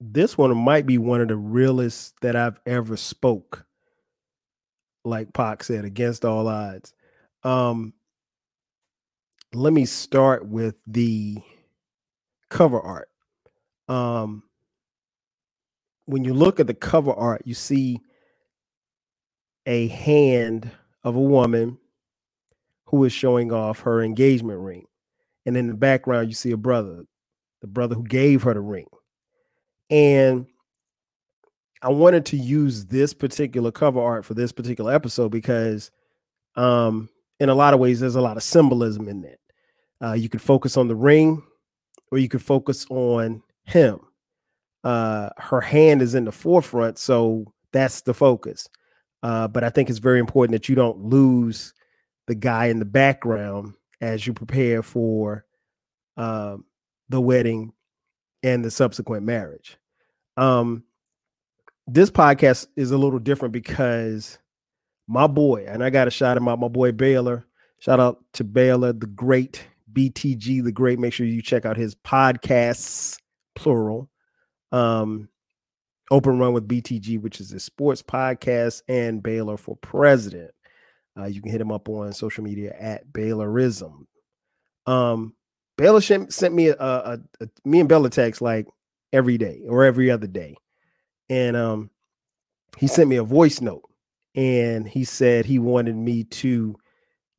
this one might be one of the realest that I've ever spoke. Like Pac said, against all odds. Um, let me start with the cover art. Um, when you look at the cover art, you see a hand of a woman who is showing off her engagement ring. And in the background, you see a brother, the brother who gave her the ring. And I wanted to use this particular cover art for this particular episode because um in a lot of ways there's a lot of symbolism in that. Uh, you could focus on the ring or you could focus on him. Uh, her hand is in the forefront, so that's the focus. Uh, but I think it's very important that you don't lose the guy in the background as you prepare for um, the wedding and the subsequent marriage. Um, this podcast is a little different because my boy, and I got to shout him out, my boy Baylor. Shout out to Baylor, the great BTG, the great. Make sure you check out his podcasts, plural. Um, Open Run with BTG, which is a sports podcast, and Baylor for President. Uh, you can hit him up on social media at Baylorism. Um, Baylor sent me a, a, a, me and Bella text like every day or every other day, and um, he sent me a voice note, and he said he wanted me to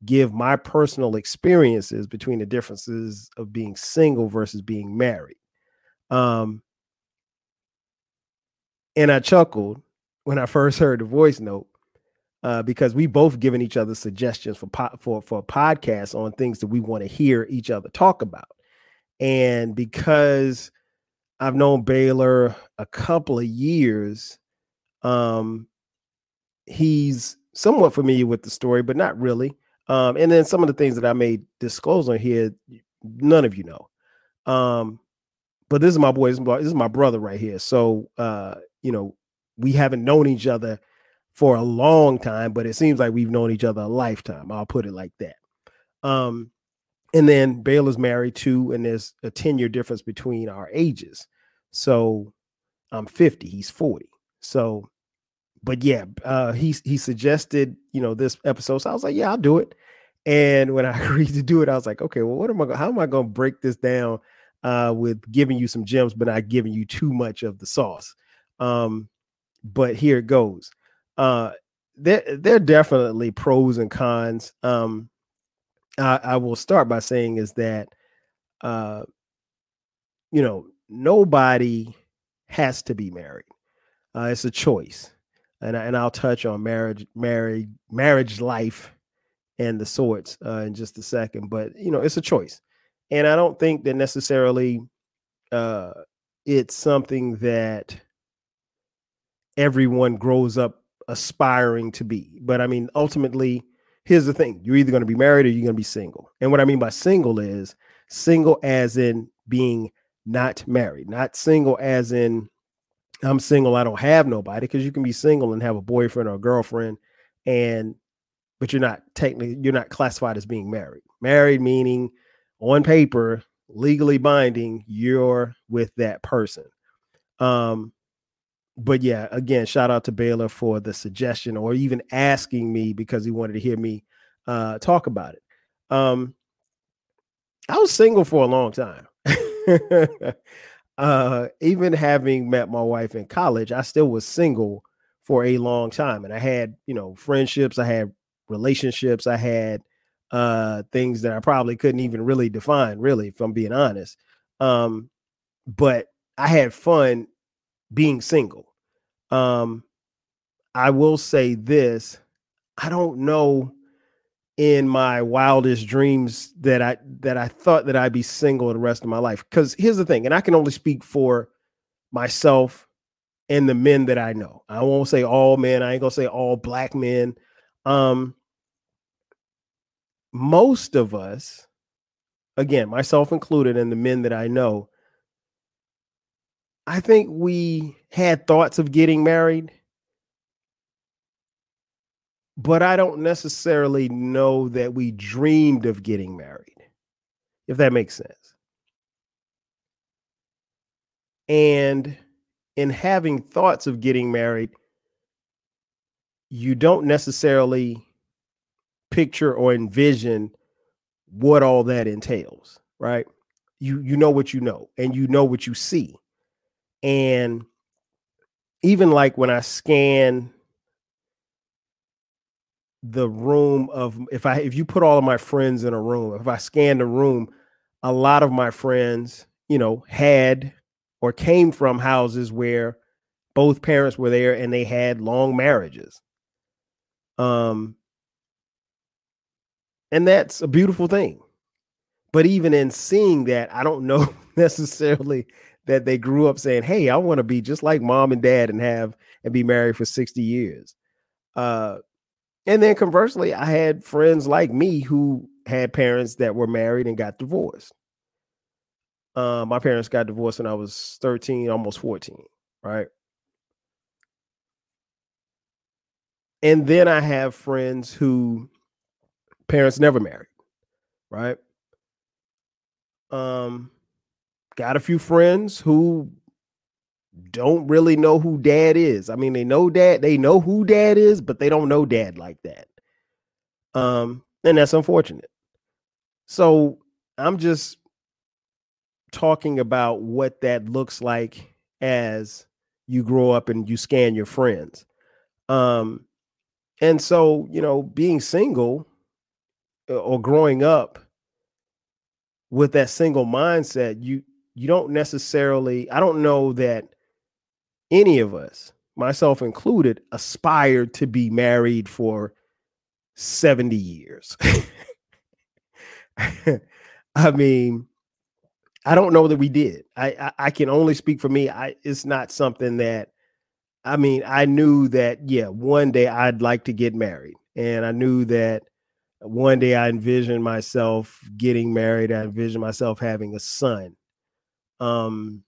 give my personal experiences between the differences of being single versus being married. Um, and I chuckled when I first heard the voice note uh, because we both given each other suggestions for po- for for podcasts on things that we want to hear each other talk about. And because I've known Baylor a couple of years, um, he's somewhat familiar with the story, but not really. Um, and then some of the things that I may disclose on here, none of you know. Um, but this is my boy, this is my brother right here. So uh, you know, we haven't known each other for a long time, but it seems like we've known each other a lifetime. I'll put it like that. Um, and then Baylor's married too, and there's a 10 year difference between our ages. So I'm 50, he's 40. So, but yeah, uh, he he suggested, you know, this episode. So I was like, yeah, I'll do it. And when I agreed to do it, I was like, okay, well, what am I? How am I going to break this down uh, with giving you some gems, but not giving you too much of the sauce? Um, but here it goes. Uh, there, there are definitely pros and cons. Um, I, I will start by saying is that, uh, you know, nobody has to be married. Uh, it's a choice, and and I'll touch on marriage, marriage, marriage life, and the sorts uh, in just a second. But you know, it's a choice, and I don't think that necessarily uh, it's something that everyone grows up aspiring to be. But I mean, ultimately, here's the thing you're either going to be married or you're going to be single. And what I mean by single is single as in being not married, not single as in I'm single, I don't have nobody, because you can be single and have a boyfriend or a girlfriend, and but you're not technically you're not classified as being married. Married meaning on paper, legally binding, you're with that person. Um, but yeah, again, shout out to Baylor for the suggestion or even asking me because he wanted to hear me uh, talk about it. Um, I was single for a long time. uh, even having met my wife in college, I still was single for a long time. And I had, you know, friendships, I had relationships, I had uh, things that I probably couldn't even really define, really, if I'm being honest. Um, but I had fun being single. Um, I will say this: I don't know in my wildest dreams that I that I thought that I'd be single the rest of my life. Because here's the thing, and I can only speak for myself and the men that I know. I won't say all men. I ain't gonna say all black men. Um, most of us, again, myself included, and the men that I know, I think we had thoughts of getting married, but I don't necessarily know that we dreamed of getting married, if that makes sense. And in having thoughts of getting married, you don't necessarily picture or envision what all that entails, right? You you know what you know and you know what you see. And even like when I scan the room of if I if you put all of my friends in a room, if I scan the room, a lot of my friends, you know, had or came from houses where both parents were there and they had long marriages. Um and that's a beautiful thing. But even in seeing that, I don't know necessarily that they grew up saying, "Hey, I want to be just like mom and dad and have and be married for 60 years." Uh and then conversely, I had friends like me who had parents that were married and got divorced. Uh, my parents got divorced when I was 13, almost 14, right? And then I have friends who parents never married, right? Um, got a few friends who don't really know who dad is. I mean, they know dad, they know who dad is, but they don't know dad like that. Um, and that's unfortunate. So I'm just talking about what that looks like as you grow up and you scan your friends. Um, and so, you know, being single uh, or growing up with that single mindset, you you don't necessarily, I don't know that any of us, myself included, aspired to be married for 70 years. I mean, I don't know that we did. I, I, I can only speak for me. I it's not something that I mean, I knew that yeah, one day I'd like to get married. And I knew that one day I envisioned myself getting married. I envisioned myself having a son. Um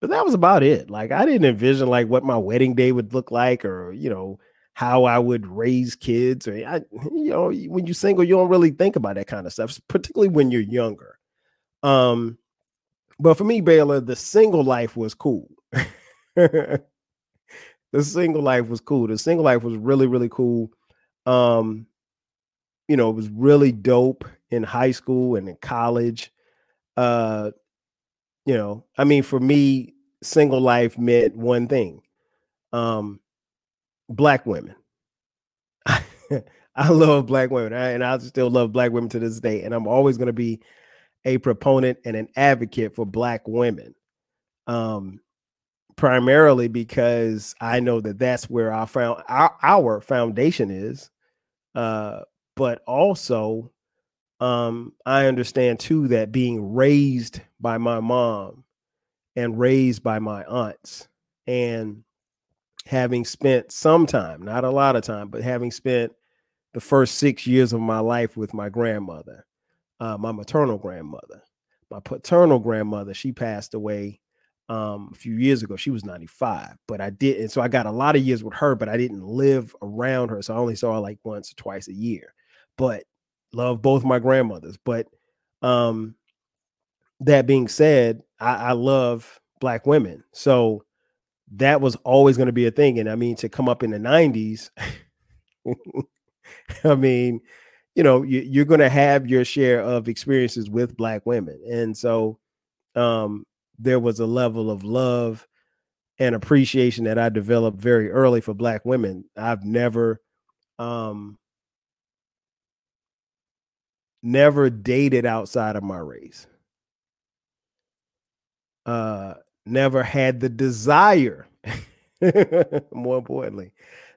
but that was about it. Like I didn't envision like what my wedding day would look like, or you know how I would raise kids, or I, you know, when you're single, you don't really think about that kind of stuff, particularly when you're younger. Um, but for me, Baylor, the single life was cool. the single life was cool. The single life was really, really cool. Um, you know, it was really dope in high school and in college. Uh, you know, I mean, for me, single life meant one thing um, black women. I love black women, and I still love black women to this day. And I'm always going to be a proponent and an advocate for black women. Um, primarily because I know that that's where I found our, our foundation is. Uh, but also um, I understand too that being raised by my mom and raised by my aunts and having spent some time, not a lot of time, but having spent the first six years of my life with my grandmother, uh, my maternal grandmother. My paternal grandmother, she passed away um, a few years ago. She was 95, but I did, and so I got a lot of years with her, but I didn't live around her, so I only saw her like once or twice a year. But love both my grandmothers. But um, that being said, I, I love black women. So that was always going to be a thing. And I mean, to come up in the 90s, I mean, you know, you, are going to have your share of experiences with black women. And so um, there was a level of love and appreciation that I developed very early for black women. I've never um, never dated outside of my race. Uh, never had the desire, more importantly,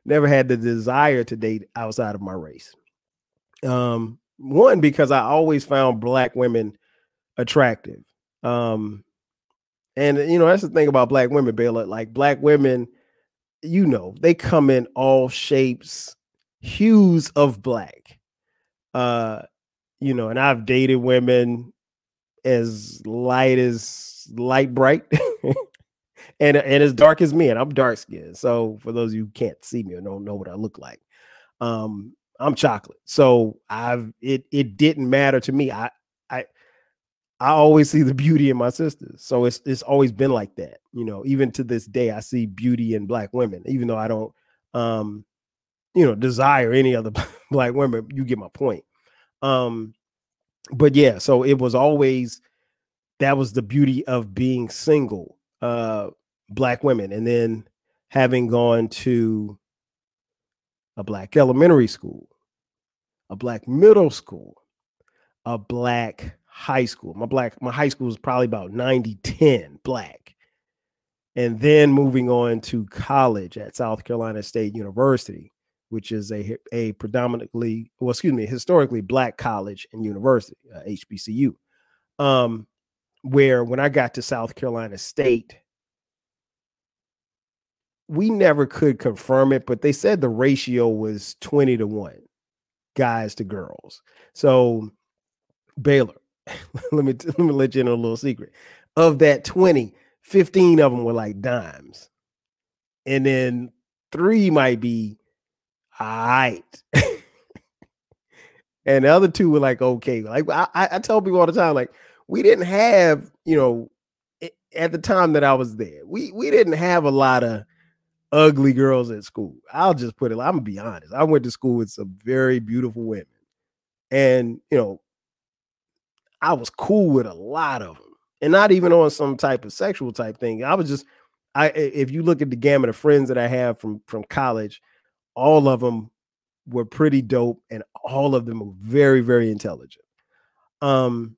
never had the desire to date outside of my race. Um, one, because I always found black women attractive. Um, and you know, that's the thing about black women, Baylor. Like black women, you know, they come in all shapes, hues of black. Uh, you know, and I've dated women as light as light bright and and as dark as me, and I'm dark skinned. So for those of you who can't see me or don't know what I look like, um, I'm chocolate. So I've it it didn't matter to me. I I I always see the beauty in my sisters. So it's it's always been like that. You know, even to this day, I see beauty in black women, even though I don't um, you know, desire any other black women. You get my point. Um, but yeah, so it was always that was the beauty of being single, uh, black women, and then having gone to a black elementary school, a black middle school, a black high school. My black my high school was probably about 90 10 black. And then moving on to college at South Carolina State University, which is a a predominantly well excuse me, historically black college and university, uh, HBCU. Um where when I got to South Carolina State we never could confirm it, but they said the ratio was 20 to 1 guys to girls. So Baylor, let me let me let you in a little secret. Of that 20, 15 of them were like dimes. And then three might be all right. and the other two were like okay. Like I, I tell people all the time, like we didn't have, you know, at the time that I was there, we we didn't have a lot of ugly girls at school. I'll just put it. I'm gonna be honest. I went to school with some very beautiful women, and you know, I was cool with a lot of them, and not even on some type of sexual type thing. I was just, I if you look at the gamut of friends that I have from from college, all of them were pretty dope, and all of them were very very intelligent. Um,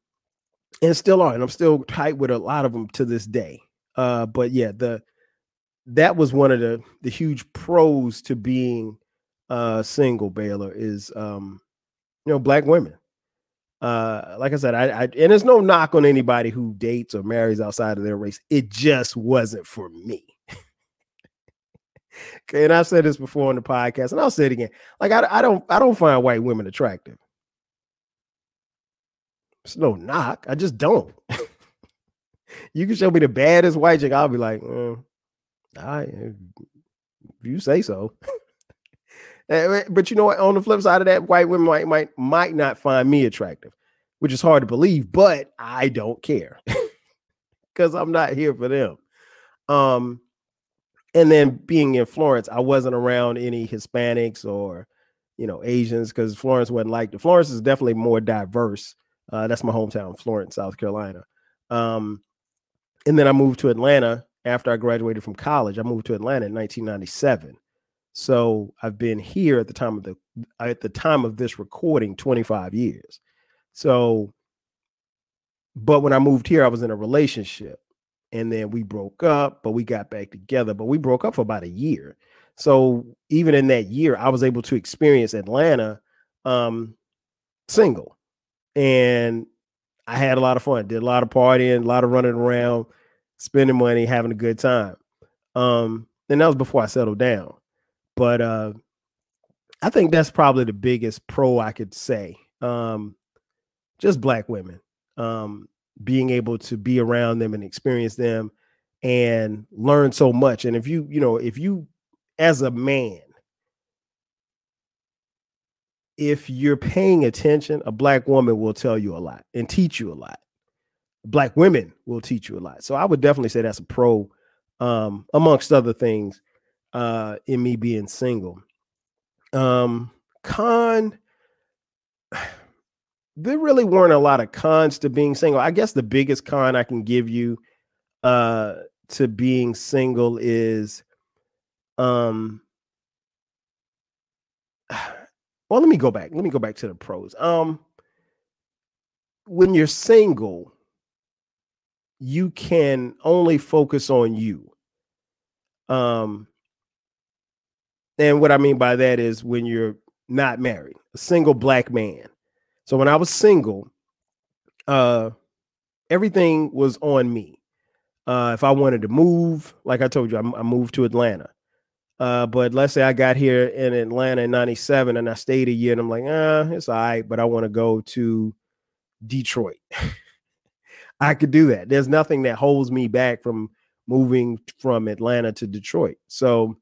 and still are, and I'm still tight with a lot of them to this day. Uh, but yeah, the that was one of the the huge pros to being uh single Baylor is um you know black women uh like i said I, I and there's no knock on anybody who dates or marries outside of their race it just wasn't for me and i've said this before on the podcast and i'll say it again like i, I don't i don't find white women attractive it's no knock i just don't you can show me the baddest white chick i'll be like mm, I, if you say so. Eh, but you know what? On the flip side of that, white women might might might not find me attractive, which is hard to believe, but I don't care because I'm not here for them. Um, and then being in Florence, I wasn't around any Hispanics or you know Asians because Florence wasn't like the Florence is definitely more diverse. Uh, that's my hometown, Florence, South Carolina. Um, and then I moved to Atlanta after I graduated from college. I moved to Atlanta in 1997. So I've been here at the time of the at the time of this recording 25 years. So but when I moved here I was in a relationship and then we broke up, but we got back together, but we broke up for about a year. So even in that year I was able to experience Atlanta um single. And I had a lot of fun, did a lot of partying, a lot of running around, spending money, having a good time. Um, and that was before I settled down. But uh, I think that's probably the biggest pro I could say. Um, just black women, um, being able to be around them and experience them and learn so much. And if you, you know, if you as a man, if you're paying attention, a black woman will tell you a lot and teach you a lot black women will teach you a lot. So I would definitely say that's a pro, um, amongst other things, uh, in me being single. Um, con, there really weren't a lot of cons to being single. I guess the biggest con I can give you, uh, to being single is, um, well, let me go back. Let me go back to the pros. Um, when you're single, you can only focus on you. Um, and what I mean by that is when you're not married, a single black man. So when I was single, uh, everything was on me. Uh, if I wanted to move, like I told you, I, I moved to Atlanta. Uh, but let's say I got here in Atlanta in 97 and I stayed a year and I'm like, ah, it's all right, but I want to go to Detroit. I could do that. There's nothing that holds me back from moving from Atlanta to Detroit. So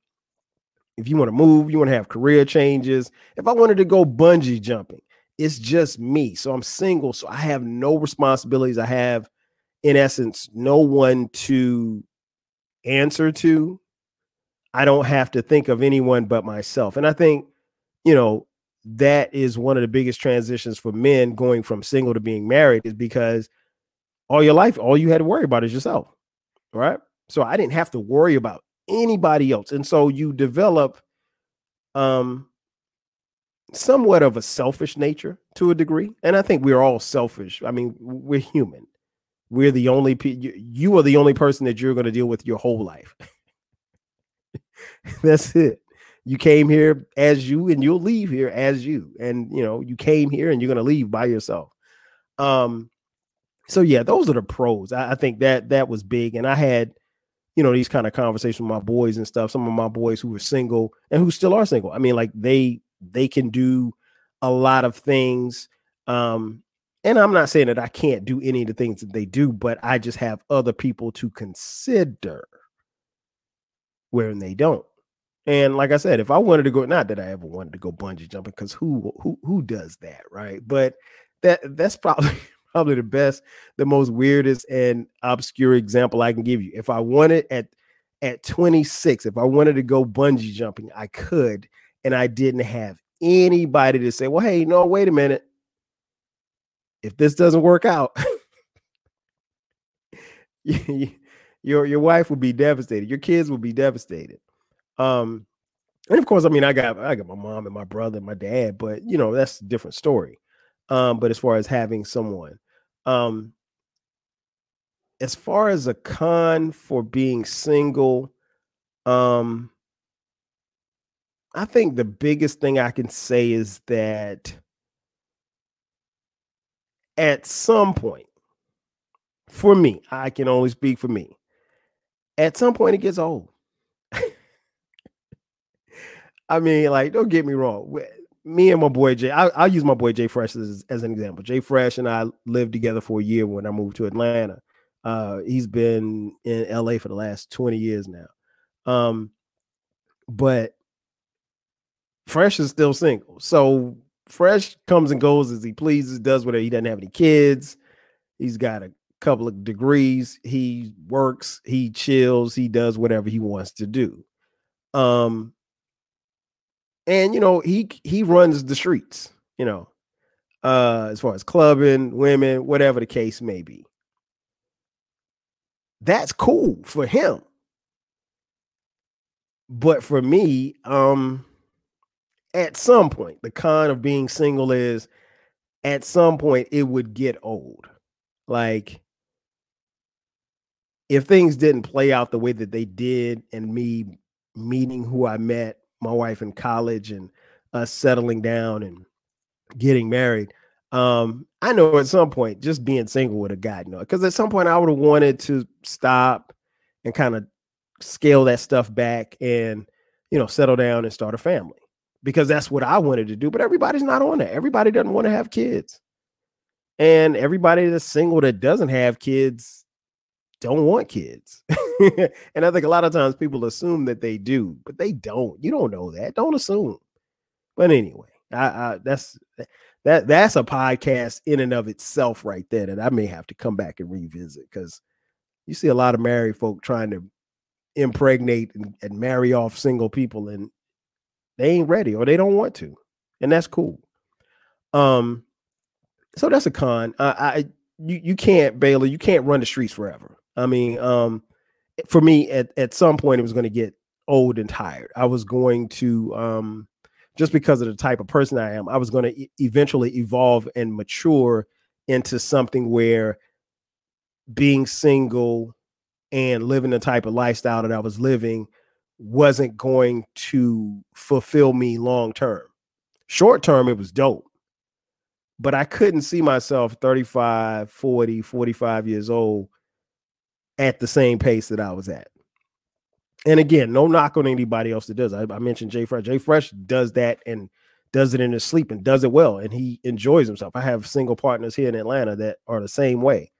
if you want to move, you want to have career changes. If I wanted to go bungee jumping, it's just me. So I'm single. So I have no responsibilities. I have, in essence, no one to answer to. I don't have to think of anyone but myself. And I think, you know, that is one of the biggest transitions for men going from single to being married is because all your life, all you had to worry about is yourself. Right. So I didn't have to worry about anybody else. And so you develop um somewhat of a selfish nature to a degree. And I think we're all selfish. I mean, we're human. We're the only pe- you are the only person that you're going to deal with your whole life. That's it. You came here as you and you'll leave here as you. And you know, you came here and you're going to leave by yourself. Um so yeah, those are the pros. I, I think that that was big and I had you know these kind of conversations with my boys and stuff some of my boys who were single and who still are single i mean like they they can do a lot of things. Um, and I'm not saying that I can't do any of the things that they do, but I just have other people to consider when they don't. And like I said, if I wanted to go, not that I ever wanted to go bungee jumping, because who who who does that, right? But that that's probably probably the best, the most weirdest and obscure example I can give you. If I wanted at at 26, if I wanted to go bungee jumping, I could and I didn't have anybody to say, well, hey, no, wait a minute. If this doesn't work out, your your wife will be devastated. Your kids will be devastated. Um, and of course, I mean, I got I got my mom and my brother and my dad, but you know, that's a different story. Um, but as far as having someone, um, as far as a con for being single, um, I think the biggest thing I can say is that at some point, for me, I can only speak for me. At some point, it gets old. I mean, like, don't get me wrong. Me and my boy Jay, I, will use my boy Jay Fresh as, as an example. Jay Fresh and I lived together for a year when I moved to Atlanta. Uh, he's been in LA for the last 20 years now. Um, but Fresh is still single. So Fresh comes and goes as he pleases, does whatever. He doesn't have any kids. He's got a couple of degrees. He works, he chills, he does whatever he wants to do. Um and you know, he he runs the streets, you know. Uh as far as clubbing, women, whatever the case may be. That's cool for him. But for me, um at some point, the con of being single is at some point it would get old. Like if things didn't play out the way that they did and me meeting who I met, my wife in college and us settling down and getting married, um, I know at some point just being single would have gotten you know, because at some point I would have wanted to stop and kind of scale that stuff back and you know settle down and start a family because that's what I wanted to do. But everybody's not on that. Everybody doesn't want to have kids. And everybody that's single that doesn't have kids don't want kids. and I think a lot of times people assume that they do, but they don't. You don't know that. Don't assume. But anyway, I, I that's that that's a podcast in and of itself right there that I may have to come back and revisit because you see a lot of married folk trying to impregnate and, and marry off single people and they ain't ready or they don't want to, and that's cool. Um, so that's a con. I, I you you can't Baylor, you can't run the streets forever. I mean, um, for me, at at some point, it was going to get old and tired. I was going to um, just because of the type of person I am, I was going to e- eventually evolve and mature into something where being single and living the type of lifestyle that I was living wasn't going to fulfill me long term. Short term, it was dope. But I couldn't see myself 35, 40, 45 years old at the same pace that I was at. And again, no knock on anybody else that does. I, I mentioned Jay Fresh. Jay Fresh does that and does it in his sleep and does it well. And he enjoys himself. I have single partners here in Atlanta that are the same way.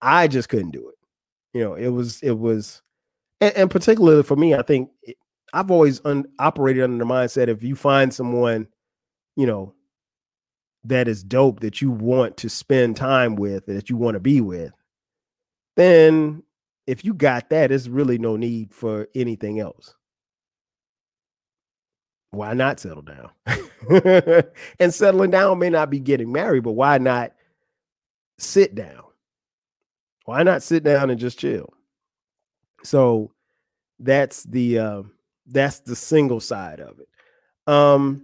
I just couldn't do it. You know, it was, it was, and, and particularly for me, I think I've always un- operated under the mindset if you find someone, you know, that is dope that you want to spend time with that you want to be with, then if you got that, there's really no need for anything else. Why not settle down? and settling down may not be getting married, but why not sit down? Why not sit down and just chill? So that's the uh, that's the single side of it. Um,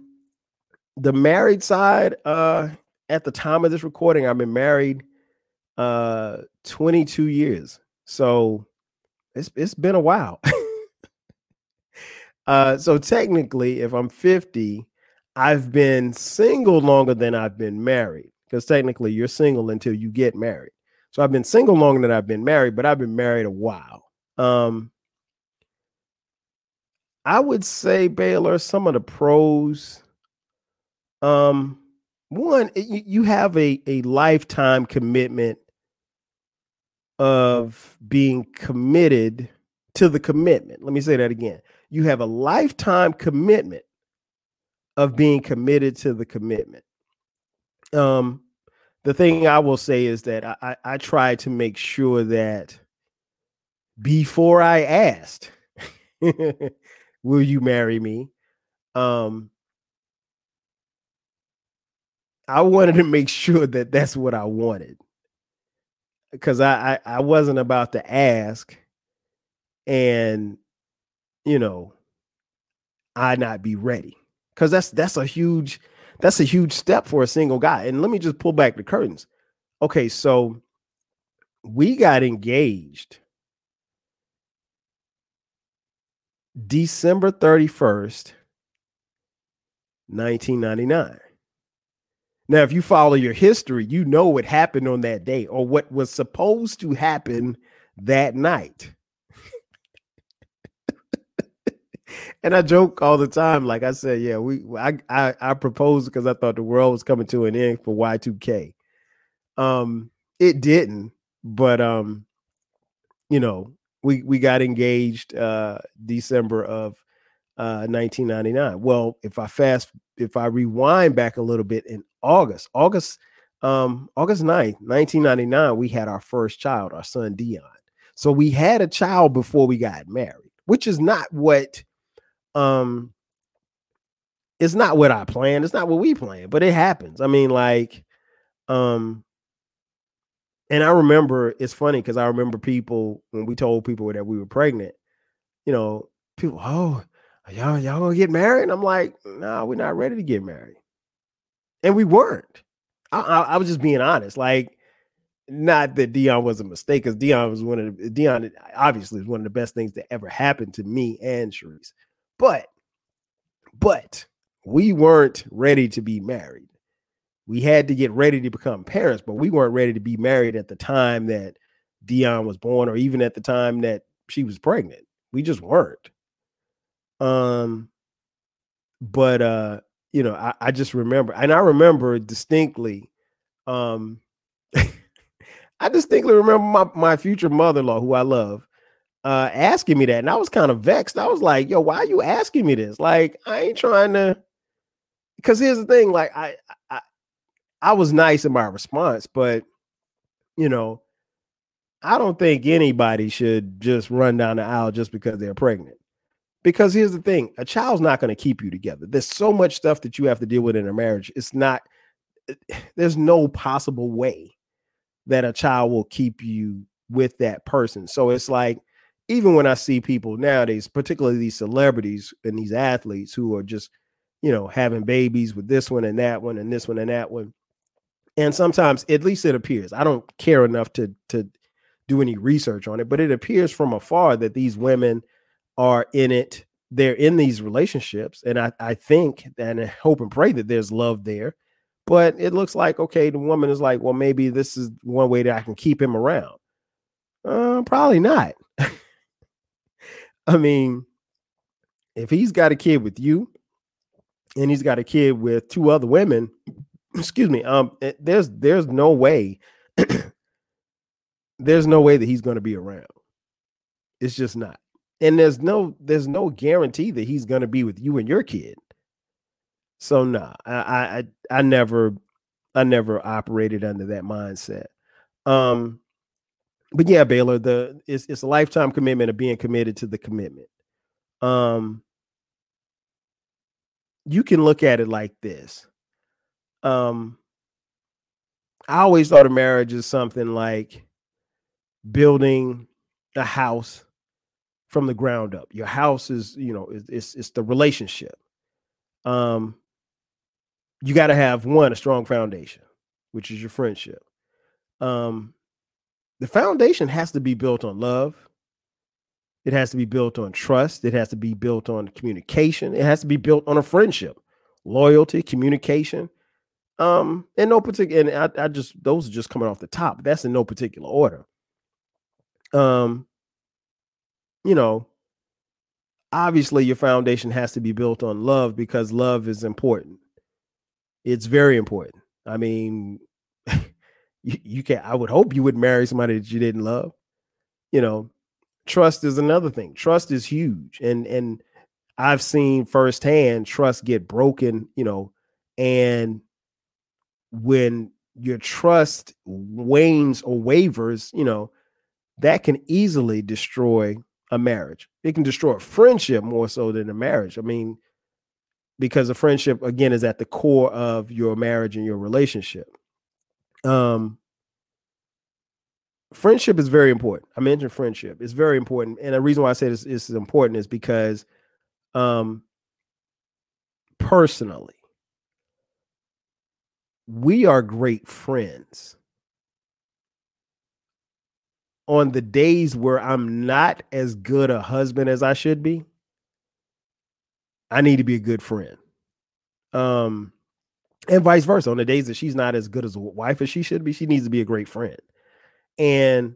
the married side, uh, at the time of this recording, I've been married uh 22 years. So it's it's been a while. uh so technically, if I'm 50, I've been single longer than I've been married. Because technically you're single until you get married. So I've been single longer than I've been married, but I've been married a while. Um I would say Baylor, some of the pros um, one, you, you have a, a lifetime commitment of being committed to the commitment. Let me say that again. You have a lifetime commitment of being committed to the commitment. Um, the thing I will say is that I, I, I try to make sure that before I asked, will you marry me? Um, I wanted to make sure that that's what I wanted because I, I I wasn't about to ask and you know I not be ready because that's that's a huge that's a huge step for a single guy. And let me just pull back the curtains. Okay, so we got engaged December 31st, 1999. Now, if you follow your history, you know what happened on that day or what was supposed to happen that night. and I joke all the time, like I said, yeah, we I I, I proposed because I thought the world was coming to an end for Y2K. Um, it didn't, but um, you know, we we got engaged uh December of uh 1999. Well, if I fast if I rewind back a little bit in August, August, um, August 9th, 1999, we had our first child, our son Dion. So we had a child before we got married, which is not what um it's not what I planned. It's not what we planned, but it happens. I mean, like, um, and I remember it's funny because I remember people when we told people that we were pregnant, you know, people, oh, y'all, y'all gonna get married? And I'm like, no, nah, we're not ready to get married and we weren't. I, I, I was just being honest. Like, not that Dion was a mistake, because Dion was one of the Dion obviously is one of the best things that ever happened to me and Sharice. But, but we weren't ready to be married. We had to get ready to become parents, but we weren't ready to be married at the time that Dion was born, or even at the time that she was pregnant. We just weren't. Um, but uh you know, I, I just remember, and I remember distinctly, um, I distinctly remember my, my future mother-in-law, who I love, uh, asking me that. And I was kind of vexed. I was like, yo, why are you asking me this? Like, I ain't trying to, because here's the thing, like, I, I was nice in my response, but you know, I don't think anybody should just run down the aisle just because they're pregnant. Because here's the thing a child's not going to keep you together. There's so much stuff that you have to deal with in a marriage. It's not, eh, there's no possible way that a child will keep you with that person. So it's like, even when I see people nowadays, particularly these celebrities and these athletes who are just, you know, having babies with this one and that one and this one and that one. And sometimes, at least it appears, I don't care enough to to do any research on it, but it appears from afar that these women are in it they're in these relationships and I, I think and I hope and pray that there's love there but it looks like okay the woman is like well maybe this is one way that i can keep him around. Uh, probably not. I mean if he's got a kid with you and he's got a kid with two other women excuse me um it, there's there's no way there's no way that he's going to be around it's just not and there's no there's no guarantee that he's going to be with you and your kid so nah I, I i never I never operated under that mindset. Um, but yeah, Baylor, the it's it's a lifetime commitment of being committed to the commitment. Um, you can look at it like this. Um, I always thought of marriage as something like building a house from the ground up. Your house is, you know, it's it's the relationship. Um, you got to have one a strong foundation, which is your friendship. Um, the foundation has to be built on love. It has to be built on trust. It has to be built on communication. It has to be built on a friendship, loyalty, communication. Um, in no particular, and I, I just those are just coming off the top. That's in no particular order. Um, you know, obviously your foundation has to be built on love because love is important. It's very important. I mean, you, you can I would hope you would marry somebody that you didn't love. You know, trust is another thing. Trust is huge. And and I've seen firsthand trust get broken, you know, and when your trust wanes or wavers, you know, that can easily destroy a marriage. It can destroy a friendship more so than a marriage. I mean, because a friendship again is at the core of your marriage and your relationship. Um friendship is very important. I mentioned friendship. It's very important. And the reason why I say this, this is important is because um personally, we are great friends. On the days where I'm not as good a husband as I should be, I need to be a good friend. Um, and vice versa. On the days that she's not as good as a wife as she should be, she needs to be a great friend. And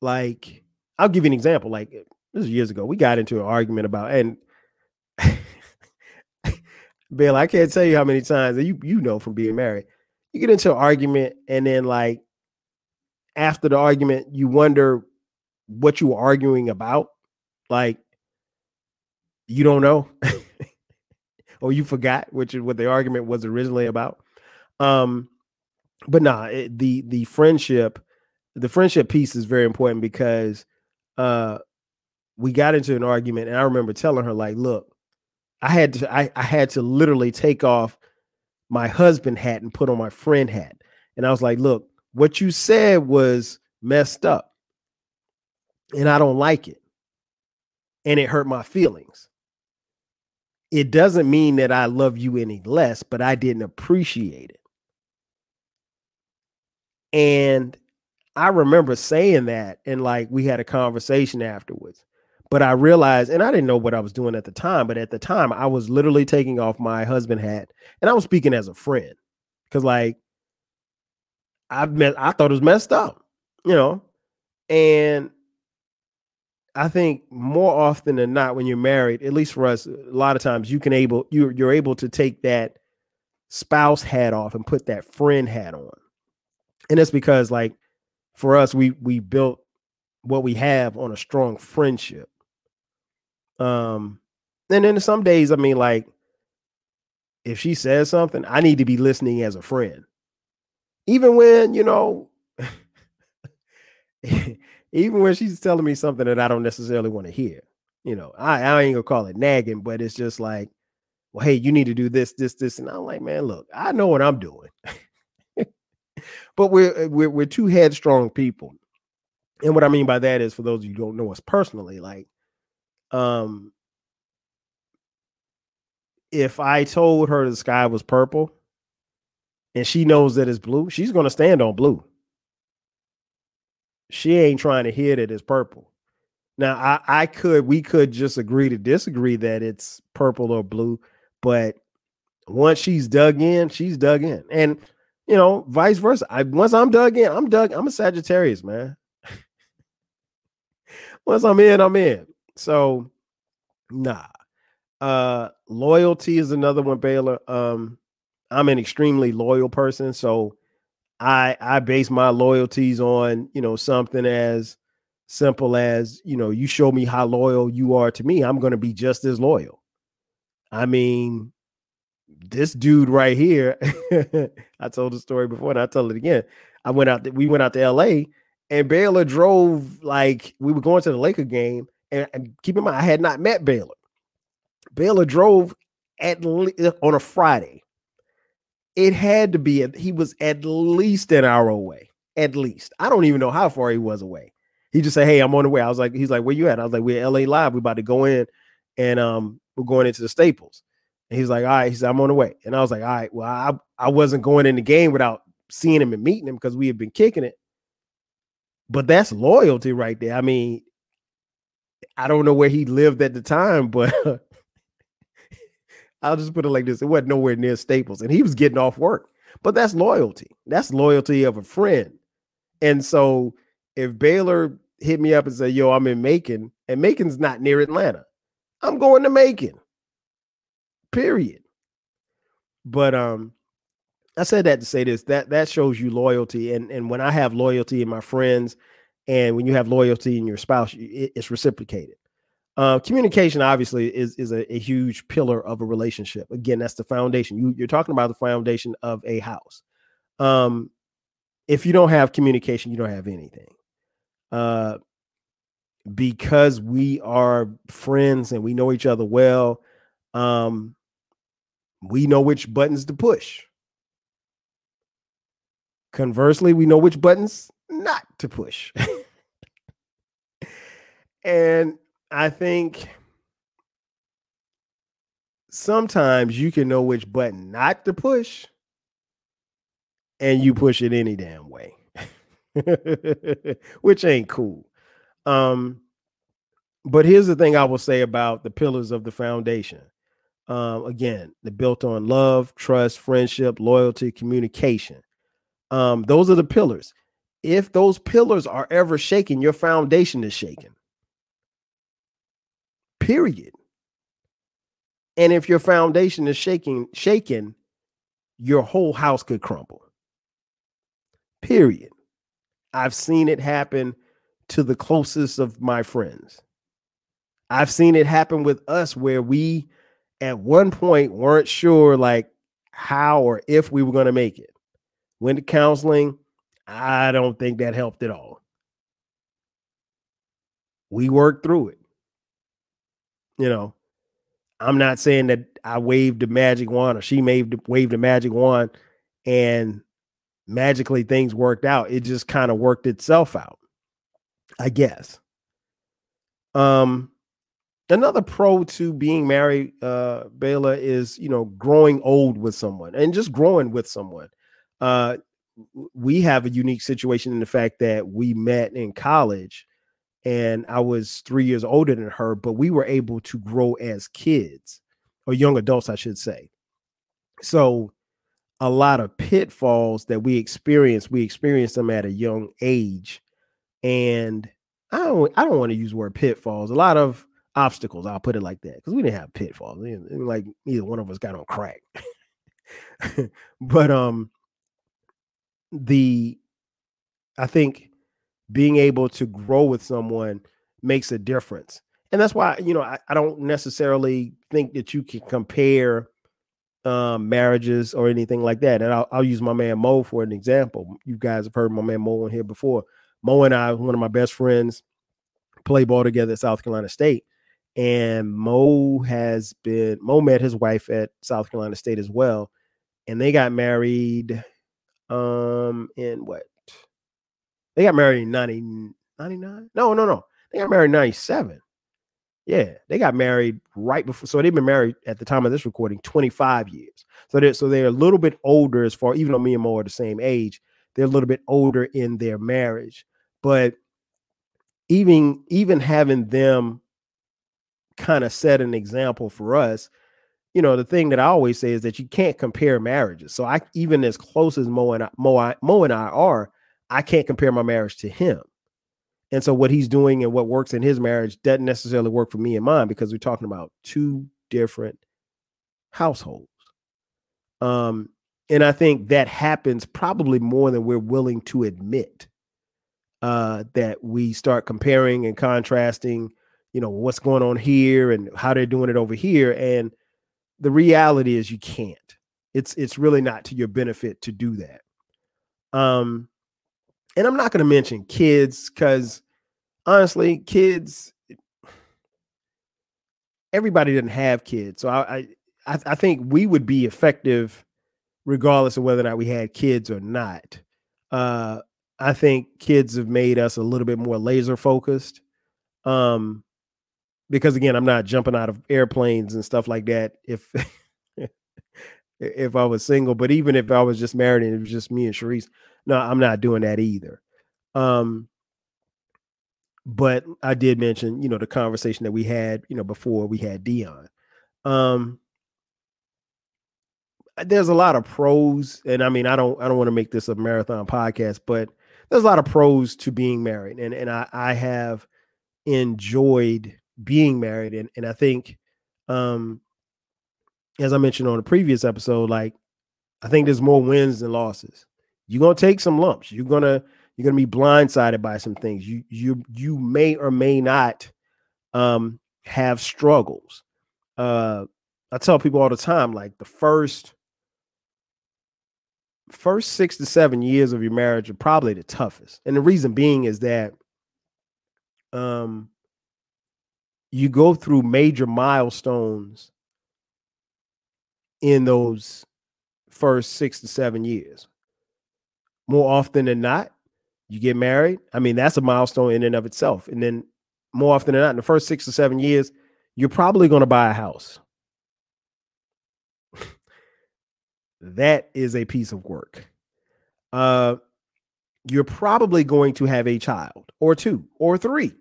like, I'll give you an example. Like this is years ago, we got into an argument about, and Bill, I can't tell you how many times you you know from being married, you get into an argument and then like after the argument, you wonder what you were arguing about. Like you don't know, or you forgot which is what the argument was originally about. Um, but nah, it, the the friendship, the friendship piece is very important because uh we got into an argument and I remember telling her like, look, I had to I, I had to literally take off my husband hat and put on my friend hat. And I was like, look, what you said was messed up. And I don't like it. And it hurt my feelings. It doesn't mean that I love you any less, but I didn't appreciate it. And I remember saying that, and like we had a conversation afterwards. But I realized, and I didn't know what I was doing at the time, but at the time I was literally taking off my husband hat and I was speaking as a friend. Cause like I've met I thought it was messed up, you know. And I think more often than not, when you're married, at least for us, a lot of times you can able you you're able to take that spouse hat off and put that friend hat on. And it's because like for us, we we built what we have on a strong friendship. Um, and then some days, I mean, like, if she says something, I need to be listening as a friend. Even when, you know, even when she's telling me something that I don't necessarily want to hear, you know, I, I ain't gonna call it nagging, but it's just like, well, hey, you need to do this, this, this. And I'm like, man, look, I know what I'm doing. but we're, we're we're two headstrong people. And what I mean by that is for those of you who don't know us personally, like um if I told her the sky was purple and she knows that it's blue, she's going to stand on blue. She ain't trying to hear that it's purple. Now, I, I could, we could just agree to disagree that it's purple or blue, but once she's dug in, she's dug in. And, you know, vice versa. I, once I'm dug in, I'm dug. I'm a Sagittarius, man. once I'm in, I'm in. So, nah. Uh, loyalty is another one, Baylor. Um, I'm an extremely loyal person, so I I base my loyalties on you know something as simple as you know you show me how loyal you are to me, I'm going to be just as loyal. I mean, this dude right here, I told the story before and I tell it again. I went out, we went out to LA and Baylor drove like we were going to the Laker game. And, and keep in mind, I had not met Baylor. Baylor drove at le- on a Friday. It had to be, he was at least an hour away. At least. I don't even know how far he was away. He just said, Hey, I'm on the way. I was like, he's like, Where you at? I was like, We're LA Live. We're about to go in and um we're going into the Staples. And he's like, All right, he said, I'm on the way. And I was like, All right, well, I, I wasn't going in the game without seeing him and meeting him because we had been kicking it. But that's loyalty right there. I mean, I don't know where he lived at the time, but I'll just put it like this: it wasn't nowhere near Staples, and he was getting off work. But that's loyalty. That's loyalty of a friend. And so, if Baylor hit me up and say, "Yo, I'm in Macon," and Macon's not near Atlanta, I'm going to Macon. Period. But um, I said that to say this that that shows you loyalty, and and when I have loyalty in my friends, and when you have loyalty in your spouse, it, it's reciprocated. Uh, communication obviously is is a, a, huge pillar of a relationship. Again, that's the foundation. You, you're talking about the foundation of a house. Um, if you don't have communication, you don't have anything. Uh, because we are friends and we know each other well, um, we know which buttons to push. Conversely, we know which buttons not to push. and I think sometimes you can know which button not to push and you push it any damn way. Which ain't cool. Um but here's the thing I will say about the pillars of the foundation. Um, again, they're built on love, trust, friendship, loyalty, communication. Um, those are the pillars. If those pillars are ever shaken, your foundation is shaken. Period. And if your foundation is shaking, shaken, your whole house could crumble. Period. I've seen it happen to the closest of my friends. I've seen it happen with us where we at one point weren't sure like how or if we were going to make it. Went to counseling. I don't think that helped at all. We worked through it. You know, I'm not saying that I waved the magic wand or she waved waved the magic wand and magically things worked out. It just kind of worked itself out, I guess. Um, another pro to being married, uh, is you know growing old with someone and just growing with someone. Uh, we have a unique situation in the fact that we met in college, and I was three years older than her, but we were able to grow as kids or young adults, I should say. So, a lot of pitfalls that we experience, we experience them at a young age, and I don't, I don't want to use the word pitfalls. A lot of obstacles. I'll put it like that because we didn't have pitfalls. Like neither one of us got on crack. but um, the I think being able to grow with someone makes a difference, and that's why you know I, I don't necessarily think that you can compare um, marriages or anything like that. And I'll, I'll use my man Mo for an example. You guys have heard my man Mo on here before. Mo and I, one of my best friends, play ball together at South Carolina State. And Mo has been Mo met his wife at South Carolina State as well, and they got married um in what? They got married in 90, 99? No, no, no. They got married in 97. Yeah, they got married right before. So they've been married at the time of this recording 25 years. So they're so they're a little bit older as far, even though me and Mo are the same age, they're a little bit older in their marriage. But even even having them kind of set an example for us. You know, the thing that I always say is that you can't compare marriages. So I even as close as Mo and I, Mo, I, Mo and I are, I can't compare my marriage to him. And so what he's doing and what works in his marriage doesn't necessarily work for me and mine because we're talking about two different households. Um, and I think that happens probably more than we're willing to admit. Uh, that we start comparing and contrasting you know what's going on here and how they're doing it over here and the reality is you can't It's it's really not to your benefit to do that. Um, and I'm not going to mention kids because honestly, kids. Everybody doesn't have kids, so I, I I think we would be effective regardless of whether or not we had kids or not. Uh, I think kids have made us a little bit more laser focused. Um, because again, I'm not jumping out of airplanes and stuff like that. If if I was single, but even if I was just married and it was just me and Sharice, no, I'm not doing that either. Um, but I did mention, you know, the conversation that we had, you know, before we had Dion. Um, there's a lot of pros, and I mean, I don't, I don't want to make this a marathon podcast, but there's a lot of pros to being married, and and I, I have enjoyed being married, and and I think, um, as I mentioned on a previous episode, like I think there's more wins than losses. You're gonna take some lumps. You're gonna you're gonna be blindsided by some things. You you you may or may not um have struggles. Uh I tell people all the time, like the first first six to seven years of your marriage are probably the toughest. And the reason being is that um you go through major milestones in those first six to seven years. More often than not, you get married. I mean, that's a milestone in and of itself. And then more often than not, in the first six or seven years, you're probably going to buy a house. that is a piece of work. Uh, you're probably going to have a child or two or three,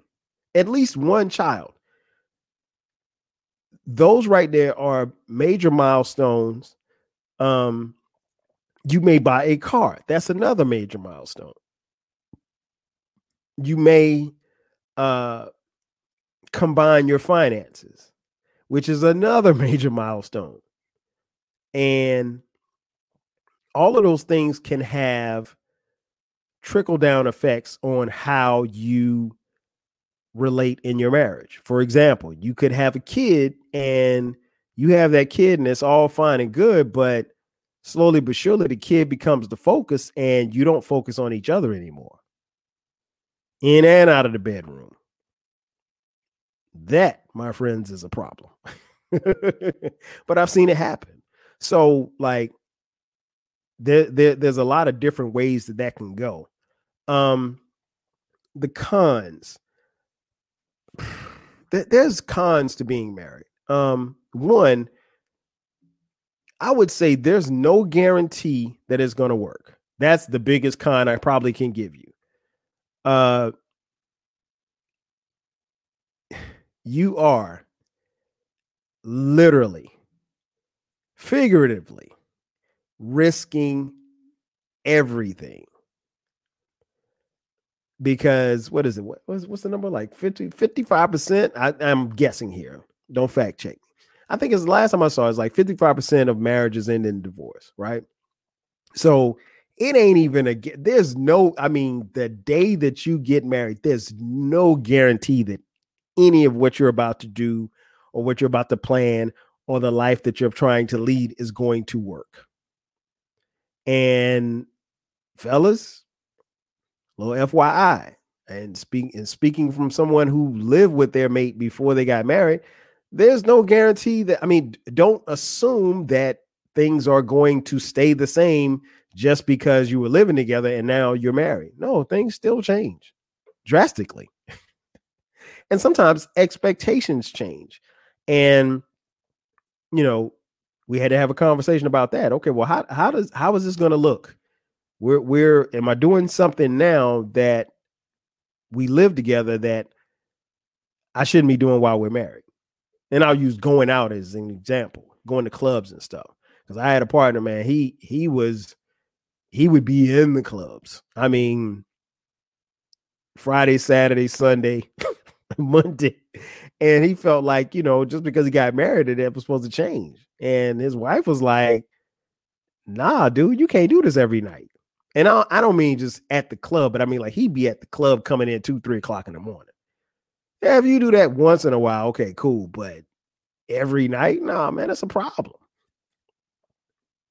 at least one child those right there are major milestones. Um, you may buy a car. That's another major milestone. You may uh, combine your finances, which is another major milestone. And all of those things can have trickle down effects on how you relate in your marriage. For example, you could have a kid and you have that kid and it's all fine and good, but slowly but surely the kid becomes the focus and you don't focus on each other anymore. In and out of the bedroom. That, my friends, is a problem. but I've seen it happen. So, like, there, there, there's a lot of different ways that that can go. Um, the cons there's cons to being married. Um, one, I would say there's no guarantee that it's going to work. That's the biggest con I probably can give you. Uh, you are literally, figuratively risking everything because what is it? What, what's, what's the number like 50, 55%? I, I'm guessing here. Don't fact check. I think it's the last time I saw it's like 55% of marriages end in divorce, right? So it ain't even a there's no, I mean, the day that you get married, there's no guarantee that any of what you're about to do or what you're about to plan or the life that you're trying to lead is going to work. And fellas, little FYI. And speaking and speaking from someone who lived with their mate before they got married, there's no guarantee that I mean, don't assume that things are going to stay the same just because you were living together and now you're married. No, things still change drastically. and sometimes expectations change. And you know, we had to have a conversation about that. Okay, well, how how does how is this going to look? We're we're am I doing something now that we live together that I shouldn't be doing while we're married? And I'll use going out as an example, going to clubs and stuff. Because I had a partner, man. He he was he would be in the clubs. I mean, Friday, Saturday, Sunday, Monday. And he felt like, you know, just because he got married, that was supposed to change. And his wife was like, nah, dude, you can't do this every night. And I, I don't mean just at the club, but I mean like he'd be at the club coming in two, three o'clock in the morning. Yeah, if you do that once in a while, okay, cool. But every night, nah, man, that's a problem.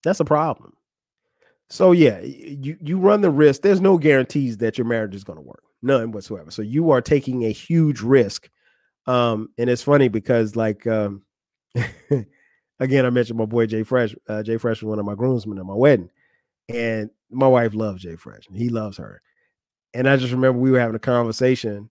That's a problem. So yeah, you you run the risk. There's no guarantees that your marriage is going to work, none whatsoever. So you are taking a huge risk. Um, and it's funny because like um, again, I mentioned my boy Jay Fresh. Uh, Jay Fresh was one of my groomsmen at my wedding, and my wife loves Jay Fresh, and he loves her. And I just remember we were having a conversation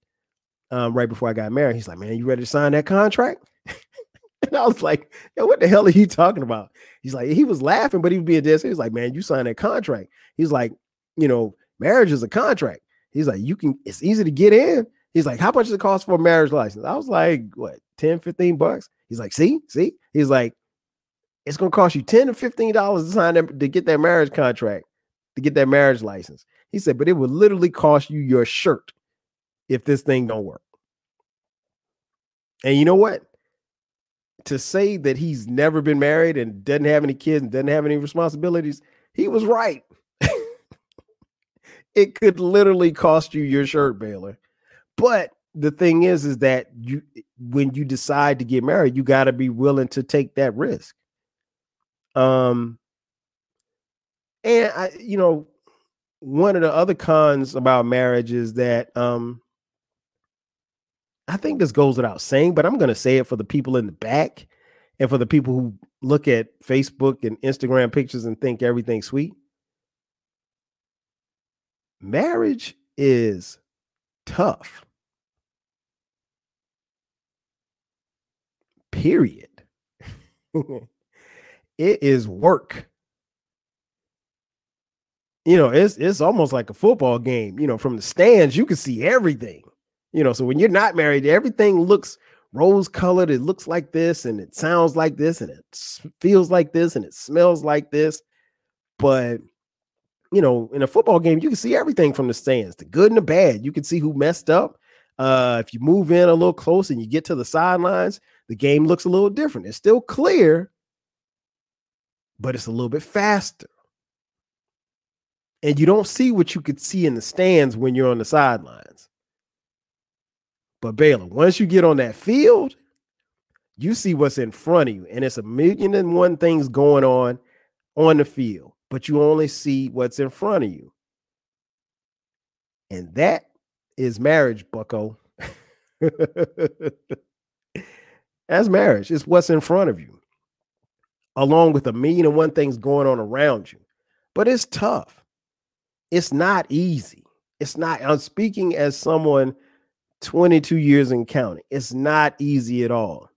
um, right before I got married. He's like, "Man, you ready to sign that contract?" and I was like, "What the hell are you talking about?" He's like, he was laughing, but he was being dead. He was like, "Man, you signed that contract." He's like, "You know, marriage is a contract." He's like, "You can. It's easy to get in." He's like, "How much does it cost for a marriage license?" I was like, "What, 10, 15 bucks?" He's like, "See, see." He's like, "It's gonna cost you ten to fifteen dollars to sign them to get that marriage contract, to get that marriage license." He said, "But it would literally cost you your shirt if this thing don't work." And you know what? To say that he's never been married and doesn't have any kids and doesn't have any responsibilities, he was right. it could literally cost you your shirt, Baylor. But the thing is, is that you when you decide to get married, you got to be willing to take that risk. Um, and I, you know, one of the other cons about marriage is that um I think this goes without saying, but I'm going to say it for the people in the back and for the people who look at Facebook and Instagram pictures and think everything's sweet. Marriage is tough. Period. it is work. You know, it's it's almost like a football game. You know, from the stands, you can see everything. You know, so when you're not married, everything looks rose colored. It looks like this, and it sounds like this, and it feels like this, and it smells like this. But you know, in a football game, you can see everything from the stands, the good and the bad. You can see who messed up. Uh, if you move in a little close and you get to the sidelines, the game looks a little different. It's still clear, but it's a little bit faster. And you don't see what you could see in the stands when you're on the sidelines. But Baylor, once you get on that field, you see what's in front of you, and it's a million and one things going on on the field, but you only see what's in front of you. And that is marriage, bucko. That's marriage. It's what's in front of you, along with a million and one things going on around you. But it's tough. It's not easy. It's not. I'm speaking as someone 22 years in counting. It's not easy at all.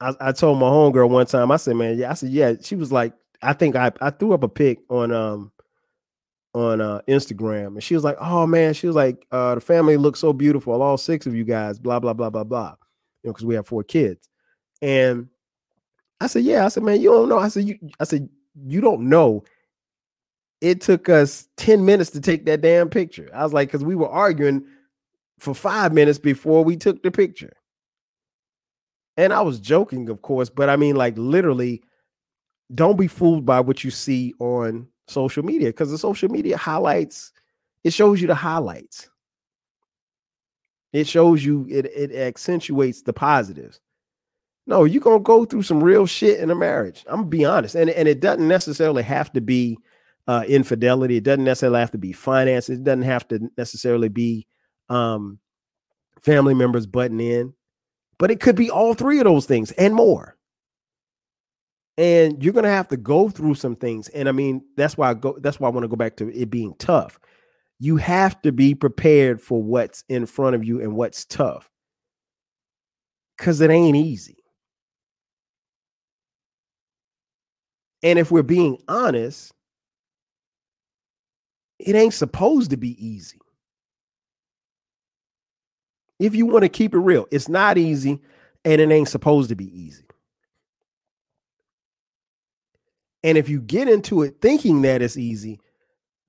I, I told my homegirl one time, I said, man, yeah, I said, yeah. She was like, I think I, I threw up a pic on um on uh Instagram and she was like, Oh man, she was like, uh, the family looks so beautiful, all six of you guys, blah, blah, blah, blah, blah. You know, because we have four kids. And I said, Yeah, I said, man, you don't know. I said, you I said, you don't know. It took us 10 minutes to take that damn picture. I was like, because we were arguing for five minutes before we took the picture. And I was joking, of course, but I mean, like, literally, don't be fooled by what you see on social media because the social media highlights, it shows you the highlights. It shows you, it, it accentuates the positives. No, you're gonna go through some real shit in a marriage. I'm gonna be honest. And, and it doesn't necessarily have to be uh, infidelity, it doesn't necessarily have to be finances, it doesn't have to necessarily be um, family members butting in, but it could be all three of those things and more. And you're gonna have to go through some things. And I mean, that's why I go, that's why I want to go back to it being tough. You have to be prepared for what's in front of you and what's tough. Cause it ain't easy. And if we're being honest, it ain't supposed to be easy if you want to keep it real. It's not easy and it ain't supposed to be easy. And if you get into it thinking that it's easy,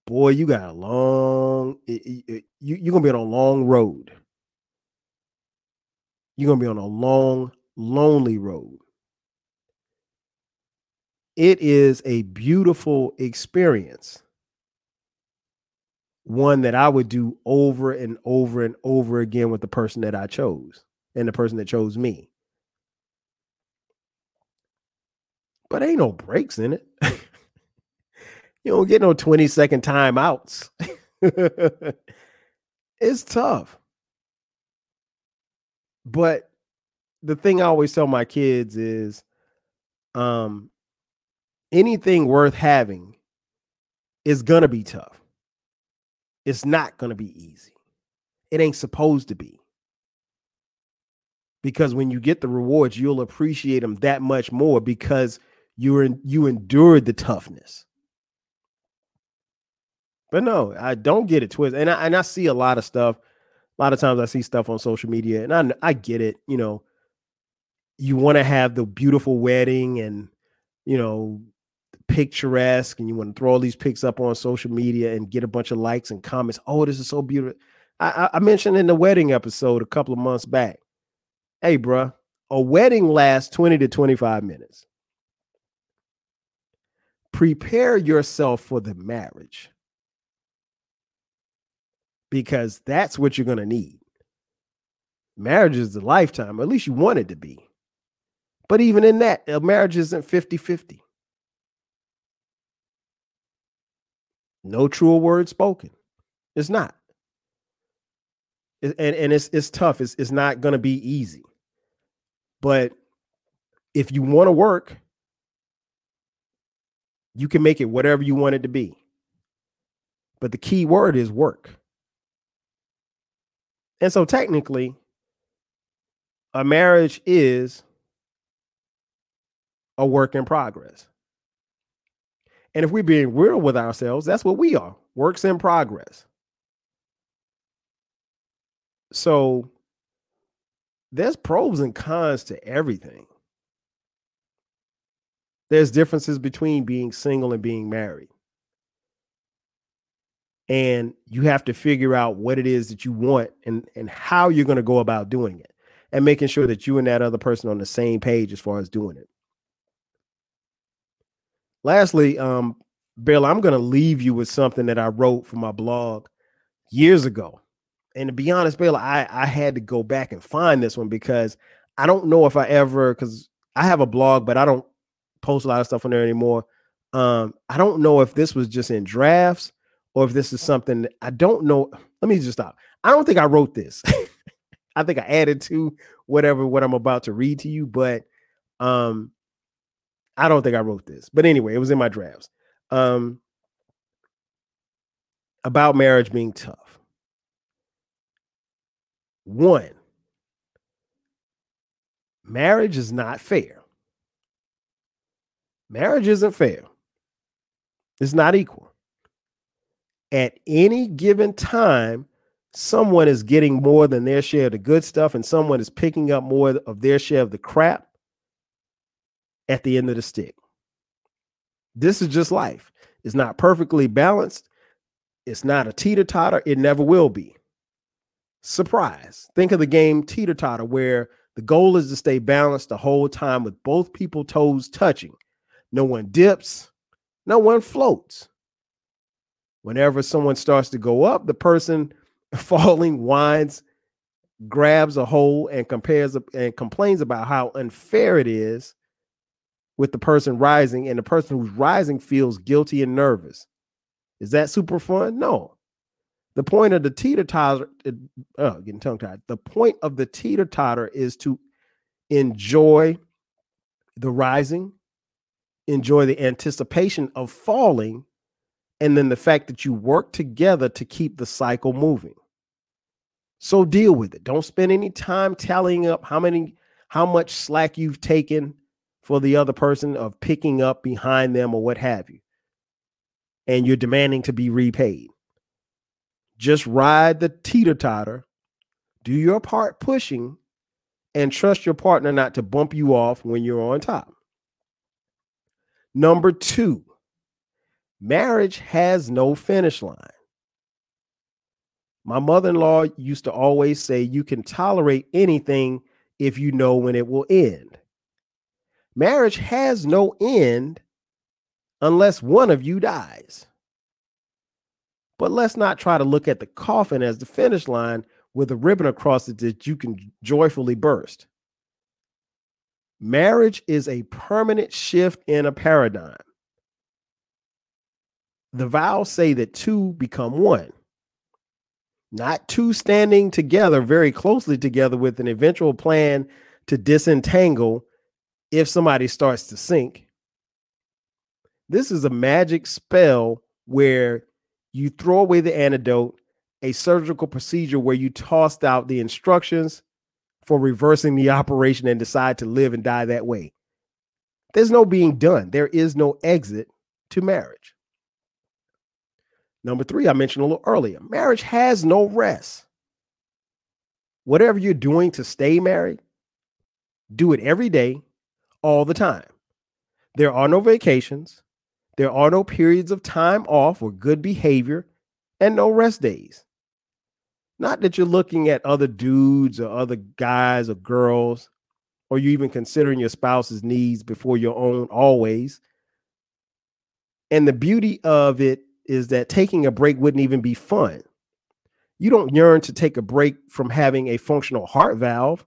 boy, you got a long, it, it, you, you're going to be on a long road. You're going to be on a long, lonely road. It is a beautiful experience one that I would do over and over and over again with the person that I chose and the person that chose me. but ain't no breaks in it. you don't get no 20 second timeouts. it's tough. But the thing I always tell my kids is um anything worth having is gonna be tough. It's not gonna be easy. It ain't supposed to be. Because when you get the rewards, you'll appreciate them that much more because you're you endured the toughness. But no, I don't get it twisted. And I and I see a lot of stuff. A lot of times I see stuff on social media, and I I get it. You know, you want to have the beautiful wedding and you know picturesque and you want to throw all these pics up on social media and get a bunch of likes and comments. Oh this is so beautiful i, I mentioned in the wedding episode a couple of months back. Hey bruh a wedding lasts 20 to 25 minutes. Prepare yourself for the marriage. Because that's what you're going to need. Marriage is a lifetime or at least you want it to be. But even in that, a marriage isn't 50 50. No truer word spoken. It's not. and, and it's it's tough. It's it's not gonna be easy. But if you want to work, you can make it whatever you want it to be. But the key word is work. And so technically, a marriage is a work in progress. And if we're being real with ourselves, that's what we are works in progress. So there's pros and cons to everything. There's differences between being single and being married. And you have to figure out what it is that you want and, and how you're going to go about doing it and making sure that you and that other person on the same page as far as doing it. Lastly, um, Bill, I'm going to leave you with something that I wrote for my blog years ago. And to be honest, Bill, I, I had to go back and find this one because I don't know if I ever, because I have a blog, but I don't post a lot of stuff on there anymore. Um, I don't know if this was just in drafts or if this is something I don't know. Let me just stop. I don't think I wrote this. I think I added to whatever what I'm about to read to you, but um, I don't think I wrote this, but anyway, it was in my drafts. Um, about marriage being tough. One, marriage is not fair. Marriage isn't fair. It's not equal. At any given time, someone is getting more than their share of the good stuff, and someone is picking up more of their share of the crap at the end of the stick. This is just life. It's not perfectly balanced. It's not a teeter totter. It never will be. Surprise. Think of the game teeter totter, where the goal is to stay balanced the whole time with both people toes touching. No one dips, no one floats. Whenever someone starts to go up, the person falling whines, grabs a hole, and compares and complains about how unfair it is with the person rising, and the person who's rising feels guilty and nervous. Is that super fun? No. The point of the teeter totter, uh, oh, getting tongue tied. The point of the teeter totter is to enjoy the rising, enjoy the anticipation of falling, and then the fact that you work together to keep the cycle moving. So deal with it. Don't spend any time tallying up how many, how much slack you've taken for the other person of picking up behind them or what have you. And you're demanding to be repaid. Just ride the teeter totter, do your part pushing, and trust your partner not to bump you off when you're on top. Number two, marriage has no finish line. My mother in law used to always say, You can tolerate anything if you know when it will end. Marriage has no end unless one of you dies. But let's not try to look at the coffin as the finish line with a ribbon across it that you can joyfully burst. Marriage is a permanent shift in a paradigm. The vows say that two become one, not two standing together very closely together with an eventual plan to disentangle if somebody starts to sink. This is a magic spell where you throw away the antidote, a surgical procedure where you tossed out the instructions for reversing the operation and decide to live and die that way. There's no being done. There is no exit to marriage. Number three, I mentioned a little earlier marriage has no rest. Whatever you're doing to stay married, do it every day, all the time. There are no vacations. There are no periods of time off or good behavior and no rest days. Not that you're looking at other dudes or other guys or girls, or you even considering your spouse's needs before your own always. And the beauty of it is that taking a break wouldn't even be fun. You don't yearn to take a break from having a functional heart valve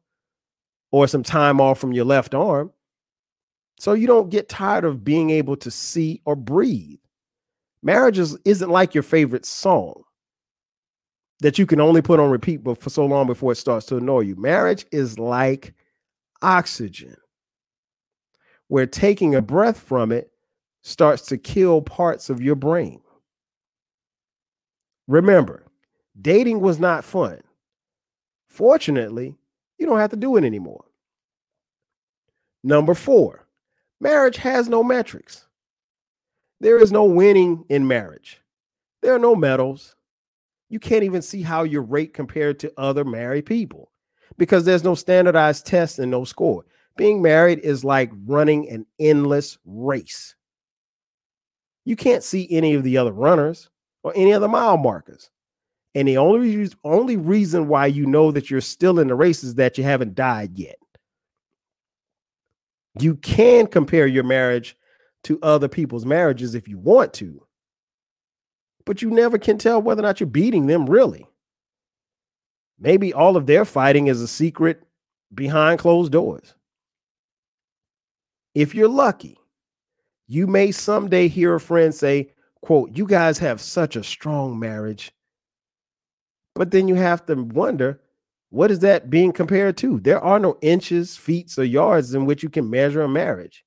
or some time off from your left arm. So you don't get tired of being able to see or breathe. Marriage is, isn't like your favorite song that you can only put on repeat but for so long before it starts to annoy you. Marriage is like oxygen, where taking a breath from it starts to kill parts of your brain. Remember, dating was not fun. Fortunately, you don't have to do it anymore. Number four, marriage has no metrics. There is no winning in marriage. There are no medals. You can't even see how you rate compared to other married people because there's no standardized test and no score. Being married is like running an endless race. You can't see any of the other runners or any other mile markers. And the only only reason why you know that you're still in the race is that you haven't died yet. You can compare your marriage to other people's marriages if you want to, but you never can tell whether or not you're beating them really. Maybe all of their fighting is a secret behind closed doors. If you're lucky, you may someday hear a friend say, quote, you guys have such a strong marriage. But then you have to wonder, what is that being compared to? There are no inches, feet, or yards in which you can measure a marriage.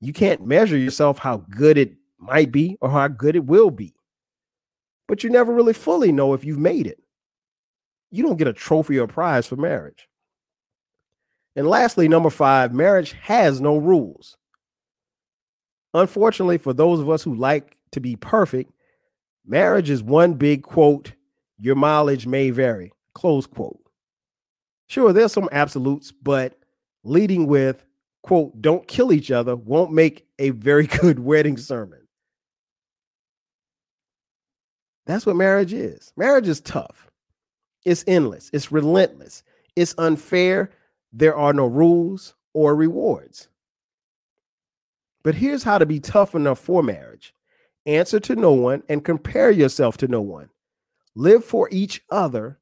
You can't measure yourself how good it might be or how good it will be. But you never really fully know if you've made it. You don't get a trophy or prize for marriage. And lastly, number five, marriage has no rules. Unfortunately, for those of us who like to be perfect, marriage is one big quote, your mileage may vary, close quote. Sure, there's some absolutes, but leading with, quote, don't kill each other won't make a very good wedding sermon. That's what marriage is. Marriage is tough, it's endless, it's relentless, it's unfair. There are no rules or rewards. But here's how to be tough enough for marriage answer to no one and compare yourself to no one. Live for each other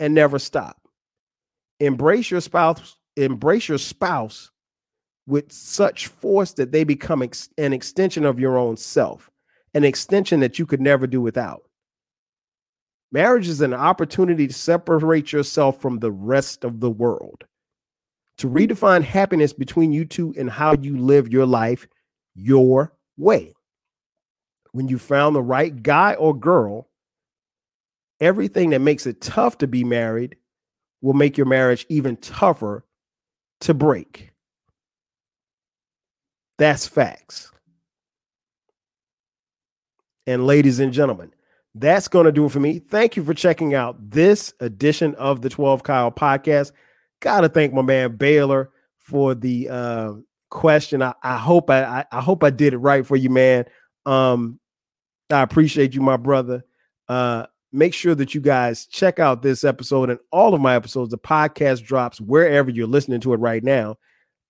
and never stop. Embrace your spouse, embrace your spouse with such force that they become ex- an extension of your own self, an extension that you could never do without. Marriage is an opportunity to separate yourself from the rest of the world, to redefine happiness between you two and how you live your life your way. When you found the right guy or girl, everything that makes it tough to be married will make your marriage even tougher to break. That's facts. And ladies and gentlemen, that's going to do it for me. Thank you for checking out this edition of the 12 Kyle podcast. Got to thank my man Baylor for the uh, question. I, I hope I, I, hope I did it right for you, man. Um, I appreciate you, my brother. Uh, make sure that you guys check out this episode and all of my episodes. The podcast drops wherever you're listening to it right now.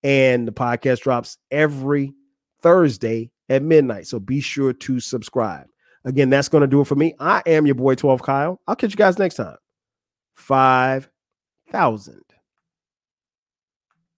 And the podcast drops every Thursday at midnight. So be sure to subscribe. Again, that's going to do it for me. I am your boy 12 Kyle. I'll catch you guys next time. 5,000.